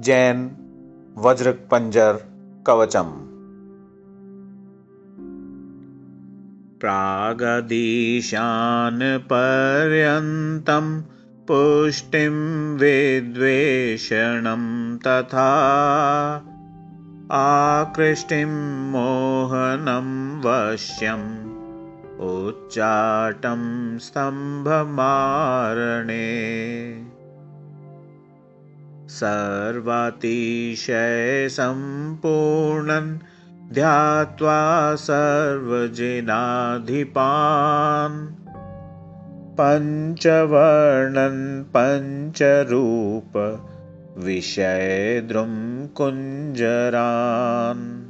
जैन वज्रपञ्जर कवचम्। प्रागदीशानपर्यन्तं पुष्टिं विद्वेषणं तथा आकृष्टिं मोहनं वश्यम्। उच्चाटं स्तम्भमारणे सर्वातिशयसम्पूर्णन् ध्यात्वा सर्वजिनाधिपान्। पञ्चवर्णन् पञ्चरूप विषयद्रुं कुञ्जरान्।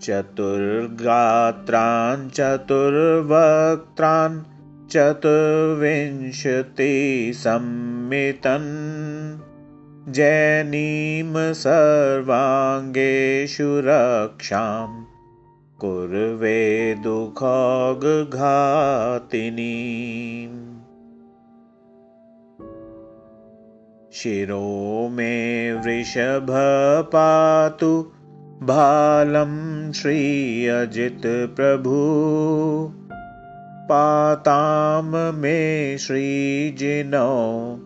चतुर्गात्रान् चतुर्वक्त्रान् चतुर्विंशतिसम्मितन् जैनीं सर्वाङ्गेषु रक्षां। कुर्वे दुःखौघातिनी शिरो मे वृषभ पातु भालं श्रियजित्प्रभु। पातां मे श्रीजिनो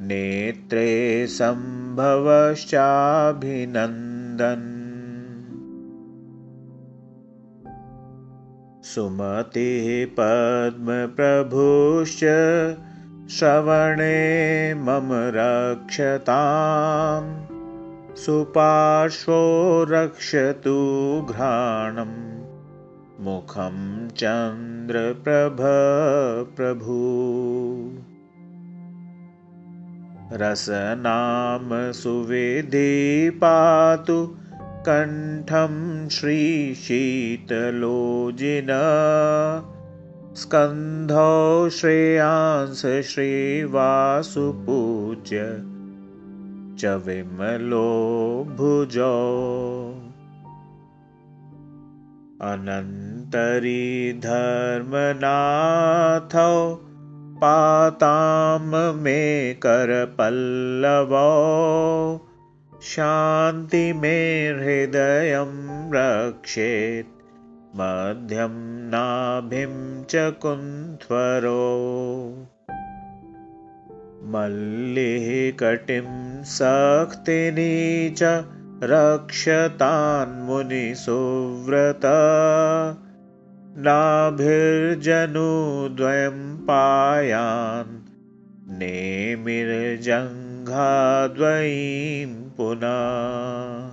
नेत्रे सम्भवश्चाभिनन्दन्। सुमतिः पद्मप्रभुश्च श्रवणे मम रक्षताम्। सुपार्श्वो रक्षतु घ्राणम्। मुखं चन्द्रप्रभ प्रभु रसनाम सुविधि पातु कण्ठं श्रीशीतलोजिन। स्कन्धौ श्रेयांस श्रीवासुपूज्य च विमलो भुजौ। अनन्तरी धर्मनाथौ पातां मे करपल्लवौ शान्ति मे हृदयं रक्षेत्। मध्यं नाभिं च कुन्ध्वरो। मल्लिः कटिं सक्तिनी च रक्षतान्मुनिसुव्रत नाभिर्जनुद्वयं पायान् नेमिर्जङ्घाद्वयीं पुनः।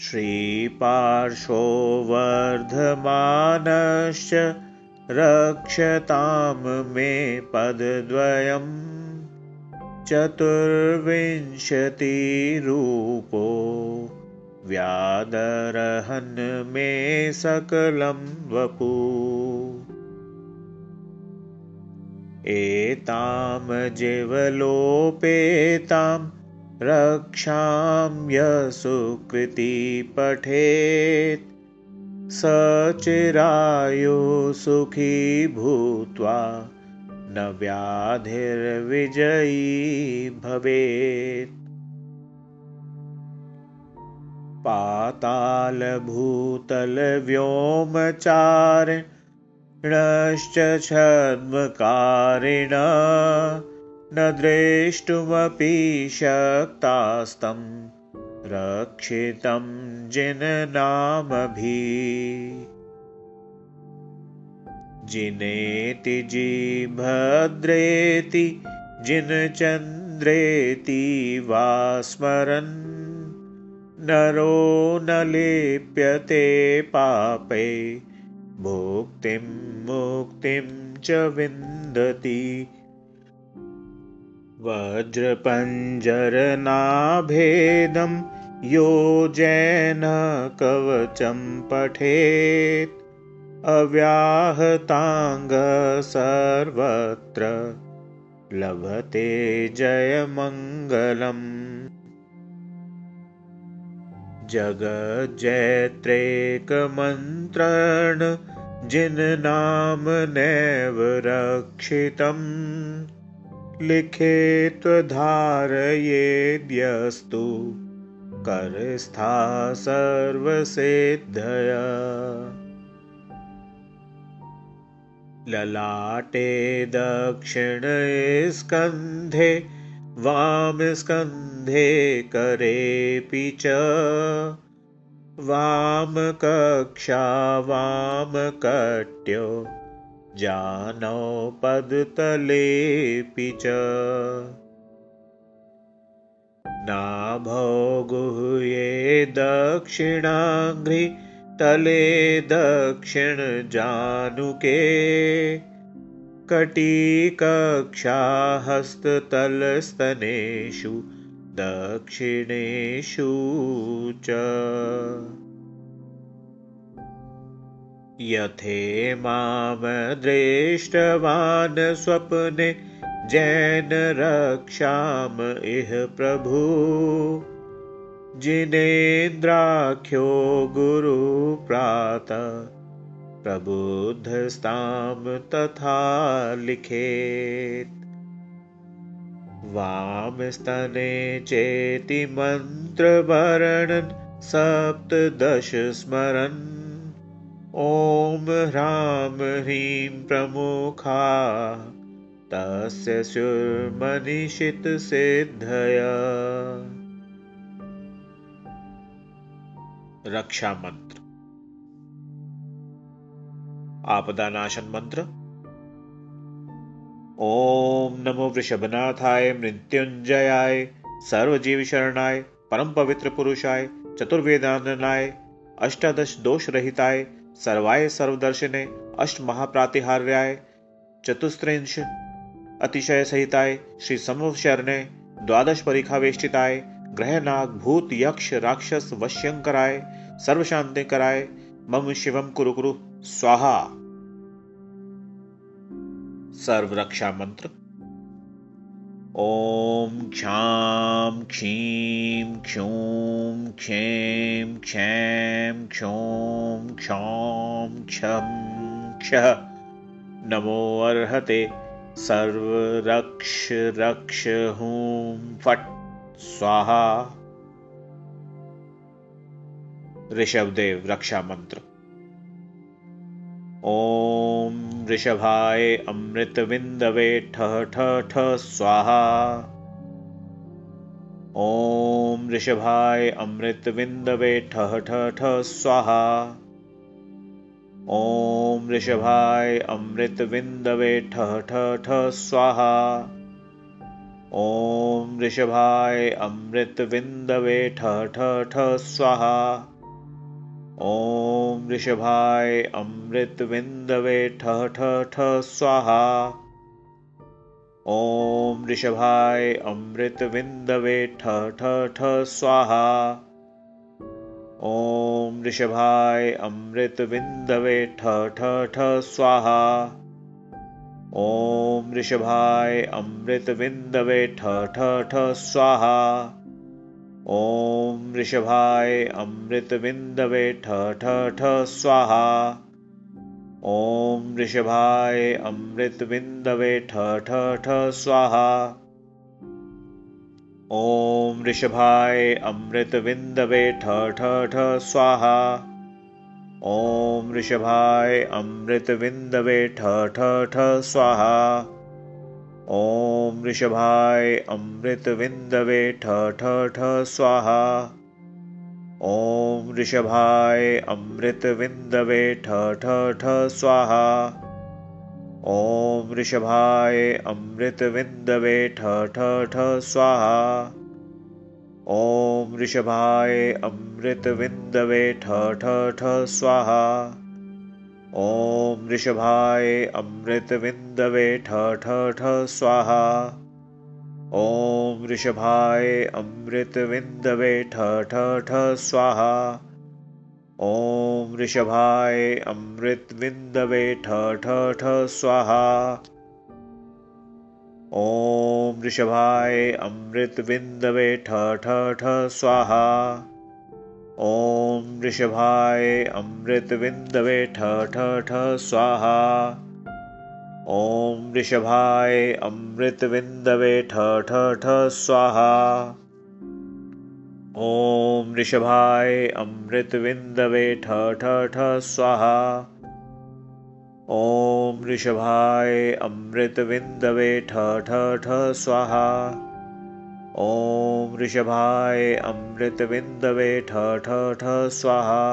श्रीपार्श्वोवर्धमानश्च रक्षतां मे पदद्वयम् चतुर्विंशतिरूपो व्यादरहन् मे सकलं वपु। एतां जीवलोपेतां रक्षां यसुकृति पठेत्। स सुखी भूत्वा न व्याधिर्विजयी भवेत् पातालभूतलव्योमचारिणश्च छद्मकारिण न द्रेष्टुमपि शक्तास्तं रक्षितं जिननामभि। जिनेति जिभद्रेति जिनचन्द्रेति वा स्मरन् नरो न लिप्यते पापे। भुक्तिं मुक्तिं च विन्दति। वज्रपञ्जरनाभेदं यो जैन कवचं पठेत्। अव्याहताङ्ग सर्वत्र लभते जयमङ्गलम् जगज्जैत्रेकमन्त्रण जिन्नाम नैव रक्षितम् लिखे त्वधारयेद्यस्तु करस्था सर्वसिद्धया। ललाटे दक्षिणे स्कन्धे वामस्कन्धे करेऽपि च वामकक्षा वामकट्यो जानौ पदतलेऽपि च। नाभौ गुह्ये दक्षिणाङ्घ्रि तले दक्षिणजानुके कटीकक्षाहस्ततलस्तनेषु दक्षिणेषु च। यथे मां दृष्टवान् स्वप्ने जैन रक्षाम इह प्रभु। जिनेन्द्राख्यो गुरुप्रातः प्रबुद्धस्तां तथा लिखेत्। वामस्तने चेति मन्त्रवर्णन् सप्तदश स्मरन् ॐ ह्रां ह्रीं प्रमुखा। तस्य स्युर्मनिषितसिद्धया रक्षा मंत्र आपदा नाशन मंत्र ओम नमो वृषभनाथाय मृत्युंजयाय सर्वजीव शरणाय परम पवित्र पुरुषाय चतुर्वेदाननाय अष्टादश दोष रहिताय सर्वाय सर्वदर्शने अष्ट महाप्रातिहार्याय चतुस्त्रिंश अतिशय सहिताय श्री समूह शरणे द्वादश परिखावेष्टिताय ग्रह नाग भूत यक्ष राक्षस वश्यंकराय सर्व शांति कराय मम शिवम कुरु कुरु। स्वाहा सर्वरक्षा मंत्र ओम क्षां क्षीं क्षुं क्षें क्षें क्षौं क्षौं छं क्षः। नमो अर्हते सर्वरक्षरक्ष हूं फट्। स्वाहा। ऋषभदेव रक्षा मंत्र ॐ वृषभाय अमृतविन्दवे स्वाहा। ॐ वृषभाय अमृतविन्दवे स्वाहा। ॐ वृषभाय अमृतविन्दवे ठ ठठ स्वाहा। ॐ वृषभाय अमृतविन्दवे ठ ठ ठ स्वाहा। ॐ ऋषभाय अमृतविन्दवे ठ ठ स्वाहा। ॐ ऋषभाय अमृतविन्दवे स्वाहा। ॐ ऋषभाय अमृतविन्दवे ठ ठ स्वाहा। ॐ ऋषभाय अमृतविन्दवे ठ ठ स्वाहा। ॐ ऋषभाय अमृतविन्दवे ठ ठ ठ स्वाहा। ॐ ऋषभाय अमृतविन्दवे ठ ठ ठ स्वाहा। ॐ ऋषभाय अमृतविन्दवे ठ ठ ठ स्वाहा। ॐ ऋषभाय अमृतविन्दवे ठ ठ ठ स्वाहा ॐ ऋषभाय अमृतविन्दवे ठ ठ ठ स्वाहा। ॐ ऋषभाय अमृतविन्दवे ठ ठ ठ स्वाहा। ॐ ऋषभाय अमृतविन्दवे ठ ठ ठ स्वाहा। ॐ ऋषभाय अमृतविन्दवे ठ ठ ठ स्वाहा ॐ ऋषभाय अमृतविन्दवे ठ ठ ठ स्वाहा। ॐ ऋषभाय अमृतविन्दवे ठ ठ ठ स्वाहा। ॐ ऋषभाय अमृतविन्दवे ठ ठ ठ स्वाहा। ॐ ऋषभाय अमृतविन्दवे ठ ठ ठ स्वाहा ॐ ऋषभाय अमृतविन्दवे ठ ठ ठ स्वाहा। ॐ वृषभाय अमृतविन्दवे ठ ठ ठ स्वाहा। ॐ वृषभाय अमृतविन्दवे ठ ठ ठ स्वाहा। ॐ वृषभाय अमृतविन्दवे ठ ठ ठ स्वाहा ॐ वृषभाय अमृतविन्दवे ठ ठ ठ स्वाहा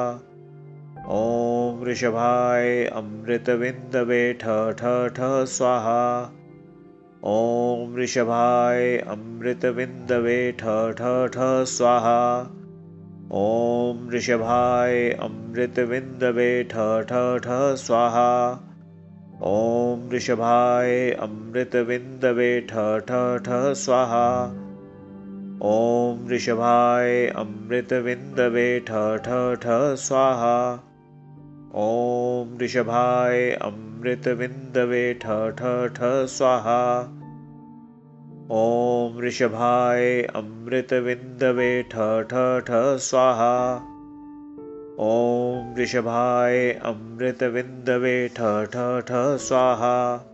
ॐ वृषभाय अमृतविन्दवे ठ ठ ठ स्वाहा ॐ वृषभाय अमृतविन्दवे ठ ठ ठ स्वाहा ॐ वृषभाय अमृतविन्दवे ठ ठ ठ स्वाहा ॐ वृषभाय अमृतविन्दवे ठ ठ ठ स्वाहा ॐ वृषभाय अमृतविन्दवे ठ ठ ठ स्वाहा। ॐ वृषभाय अमृतविन्दवे ठ ठ ठ स्वाहा। ॐ वृषभाय अमृतविन्दवे ठ ठ ठ स्वाहा। ॐ वृषभाय अमृतविन्दवे ठ ठ ठ स्वाहा।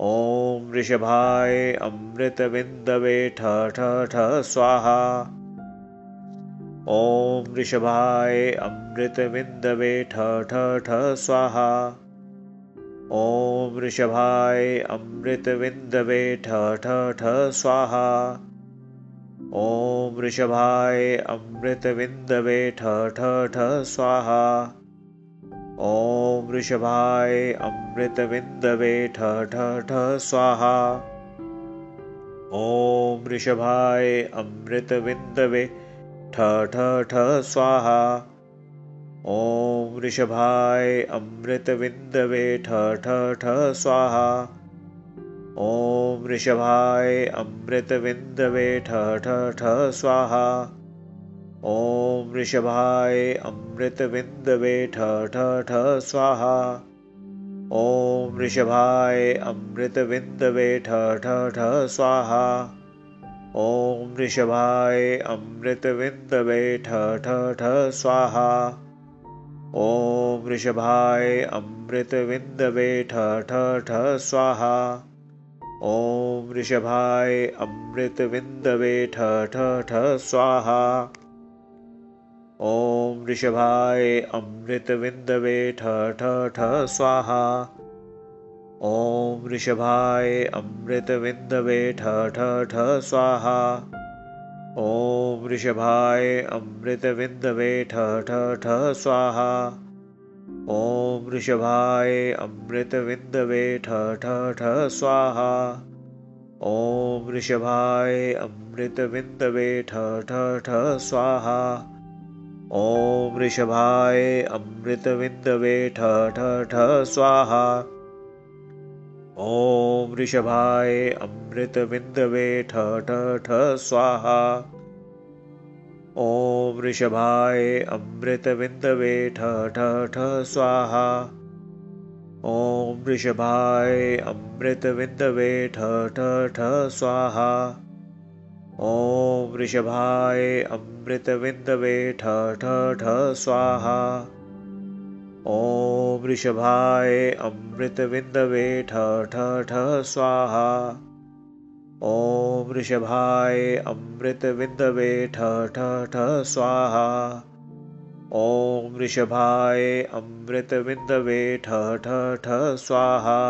ॐ वृषभाय अमृतविन्दवे ठ ठ ठ स्वाहा। ॐ वृषभाय अमृतविन्दवे ठ ठ ठ स्वाहा। ॐ वृषभाय अमृतविन्दवे ठ ठ ठ स्वाहा। ॐ वृषभाय अमृतविन्दवे ठ ठ ठ स्वाहा ॐ वृषभाय अमृतविन्दवे ठ ठ ठ स्वाहा। ॐ वृषभाय अमृतविन्दवे ठ ठ ठ स्वाहा। ॐ वृषभाय अमृतविन्दवे ठ ठ ठ स्वाहा। ॐ वृषभाय अमृतविन्दवे ठ ठ ठ स्वाहा ॐ वृषभाय अमृतविन्दवे ठ ठ ठ स्वाहा ॐ वृषभाय अमृतविन्दवे ठ ठ ठ स्वाहा ॐ वृषभाय अमृतविन्दवे ठ ठ ठ स्वाहा ॐ वृषभाय अमृतविन्दवे ठ ठ ठ स्वाहा ॐ वृषभाय अमृतविन्दवे ठ ठ ठ स्वाहा ॐ वृषभाय अमृतविन्दवे ठ ठ ठ स्वाहा ॐ वृषभाय अमृतविन्दवे ठ ठ ठ स्वाहा ॐ वृषभाय अमृतविन्दवे ठ ठ ठ स्वाहा ॐ वृषभाय अमृतविन्दवे ठ ठ ठ स्वाहा ॐ वृषभाय अमृतविन्दवे ठ ठ ठ स्वाहा ॐ वृषभाय अमृतविन्दवे ठ ठ ठ स्वाहा ॐ वृषभाय अमृतविन्दवे ठ ठ ठ स्वाहा ॐ वृषभाय अमृतविन्दवे ठ ठ ठ स्वाहा ॐ वृषभाय अमृतविन्दवे ठ ठ ठ स्वाहा ॐ वृषभाय अमृतविन्दवे ठ ठ ठ स्वाहा ॐ वृषभाय अमृतविन्दवे ठ ठ ठ स्वाहा ॐ वृषभाय अमृतविन्दवे ठ ठ ठ स्वाहा ॐ वृषभाय अमृतविन्दवे ठ ठ ठ स्वाहा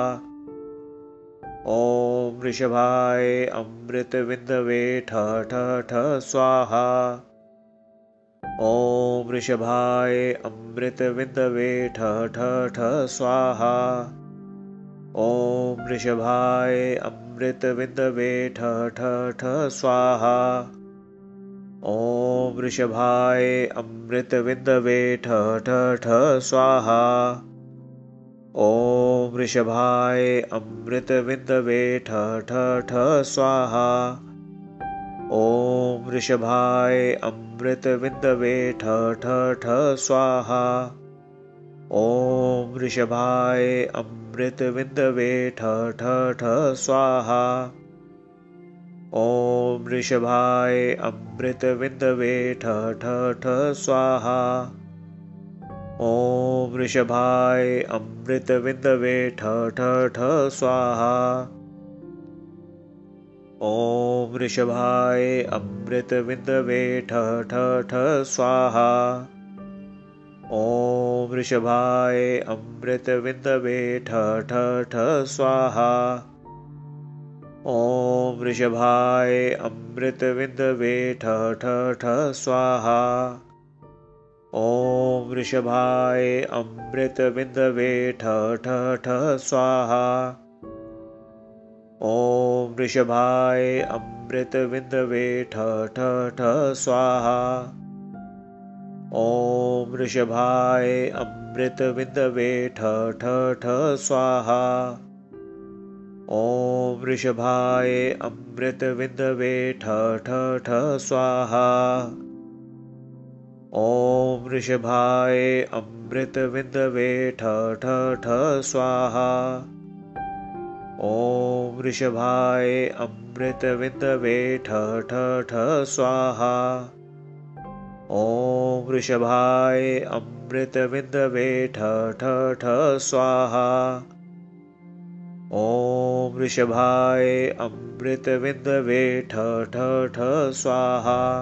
ॐ वृषभाय अमृतविन्दवे ठ ठ ठ स्वाहा ॐ वृषभाय अमृतविन्दवे ठ ठ ठ स्वाहा ॐ वृषभाय अमृतविन्दवे ठ ठ ठ स्वाहा ॐ वृषभाय अमृतविन्दवे ठ ठ ठ स्वाहा ॐ वृषभाय अमृतविन्दवे ठ ठ ठ स्वाहा ॐ वृषभाय अमृतविन्दवे ठ ठ स्वाहा। ॐ अमृतविन्दवे ठ ठ स्वाहा। ॐ अमृतविन्दवे ठ ठ स्वाहा। ॐ ठ ठ ठ स्वाहा ॐ वृषभाय अमृतविन्दवे ठ ठ ठ स्वाहा। ॐ वृषभाय अमृतविन्दवे ठ ठ ठ स्वाहा। ॐ वृषभाय अमृतविन्दवे ठ ठ ठ स्वाहा। ॐ वृषभाय अमृतविन्दवे ठ ठ ठ स्वाहा। ॐ वृषभाय अमृतविन्दवे ठ ठ ठ स्वाहा। ॐ वृषभाय अमृतविन्दवे ठ ठ ठ स्वाहा। ॐ वृषभाय अमृतविन्दवे ठ ठ ठ स्वाहा। ॐ वृषभाय अमृतविन्दवे ठ ठ ठ स्वाहा। ॐ वृषभाय अमृतविन्दवे ठ ठ ठ स्वाहा। ॐ वृषभाय अमृतविन्दवे ठ ठ ठ स्वाहा। ॐ वृषभाय अमृतविन्दवे ठ ठ ठ स्वाहा।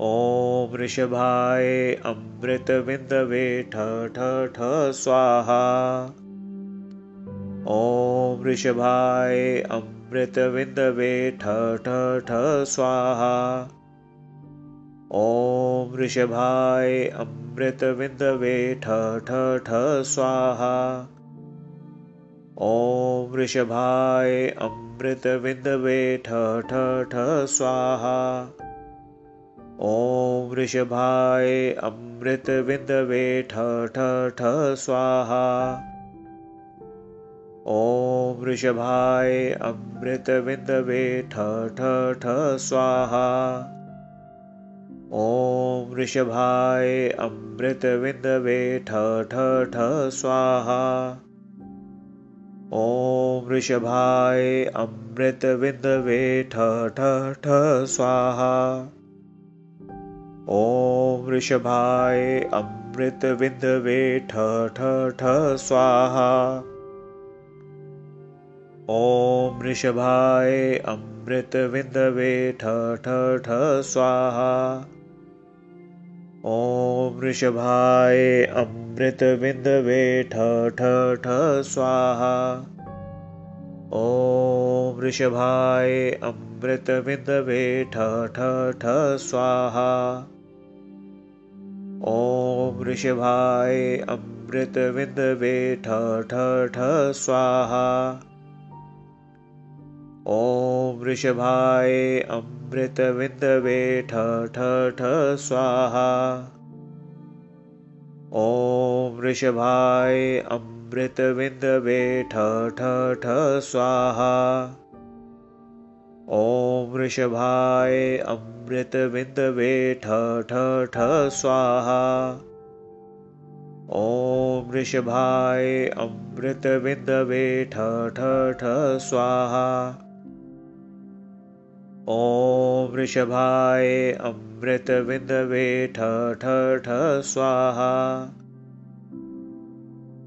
ॐ वृषभाय अमृतविन्दवे ठ ठ ठ स्वाहा। ॐ अमृतविन्दवे ठ ठ स्वाहा। ॐ अमृतविन्दवे ठ ठ स्वाहा। ॐ अमृतविन्दवे ठ ठ स्वाहा। ॐ ठ ठ ठ स्वाहा ॐ वृषभाय अमृतविन्दवे ठ ठ ठ स्वाहा। ॐ वृषभाय अमृतविन्दवे ठ ठ ठ स्वाहा। ॐ वृषभाय अमृतविन्दवे ठ ठ ठ स्वाहा। ॐ वृषभाय अमृतविन्दवे ठ ठ ठ स्वाहा ॐ वृषभाय अमृतविन्दवे ठ ठ ठ स्वाहा। ॐ वृषभाय अमृतविन्दवे ठ ठ ठ स्वाहा। ॐ वृषभाय अमृतविन्दवे ठ ठ ठ स्वाहा। ॐ वृषभाय अमृतविन्दवे ठ ठ ठ स्वाहा ॐ वृषभाय अमृतविन्दवे ठ ठ स्वाहा। ॐ वृषभाय अमृतविन्दवे ठ ठ स्वाहा। ॐ वृषभाय अमृतविन्दवे ठ ठ स्वाहा। ॐ ठ ठ ठ स्वाहा ॐ वृषभाय अमृतविन्दवे ठ ठ स्वाहा।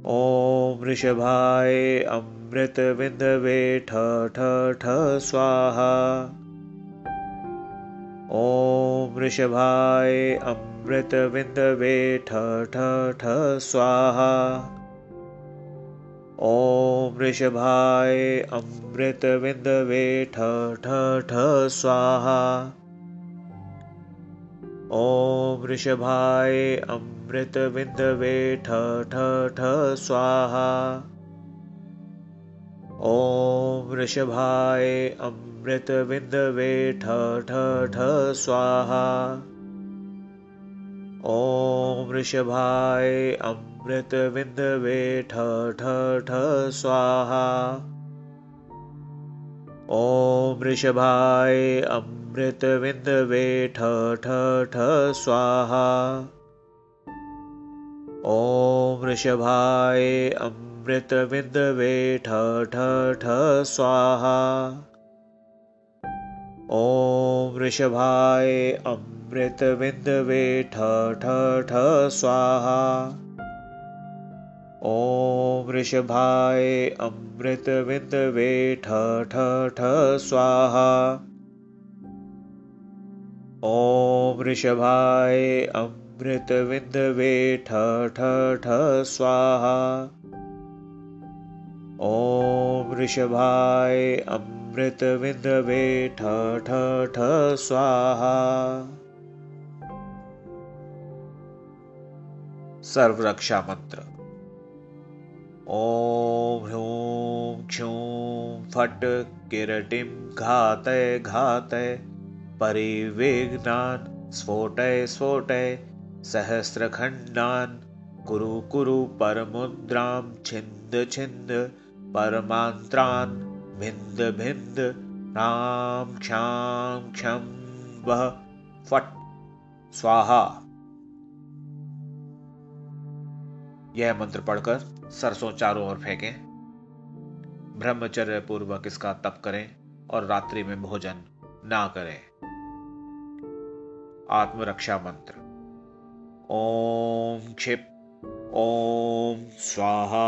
ॐ वृषभाय अमृतविन्दवे ठ ठ स्वाहा। ॐ ठ ठ ठ स्वाहा ॐ वृषभाय अमृतविन्दवे ठ ठ ठ स्वाहा। ॐ वृषभाय अमृतविन्दवे ठ ठ ठ स्वाहा। ॐ वृषभाय अमृतविन्दवे ठ ठ ठ स्वाहा। ॐ वृषभाय अमृतविन्दवे ठ ठ ठ, स्वाहा। ॐ वृषभाय अमृतविन्दवे ठ ठ ठ, स्वाहा। ॐ वृषभाय अमृतविन्दवे ठ ठ ठ, स्वाहा। ॐ वृषभाय अमृतविन्दवे ठ ठ ठ, स्वाहा। ॐ वृषभाय अमृतविन्दवे ठ ठ ठ स्वाहा ॐ वृषभाय अमृतविन्दवे ठ ठ ठ स्वाहा ॐ वृषभाय अमृतविन्दवे ठ ठ ठ स्वाहा सर्वरक्षा मंत्र ॐ ह्रूं क्षूं फट् किरटिं घातय घातय परिवेग्नान् स्फोटय स्फोटय सहस्रखण्डान् कुरु कुरु परमुद्रां छिन्द छिन्द परमान्त्रान् भिन्द भिन्द रां क्षां क्षं वः फट्। स्वाहा यह मंत्र पढ़कर सरसों चारों ओर फेंकें। ब्रह्मचर्य पूर्वक इसका तप करें और रात्रि में भोजन ना करें। आत्मरक्षा मंत्र। ओम क्षिप, ओम स्वाहा।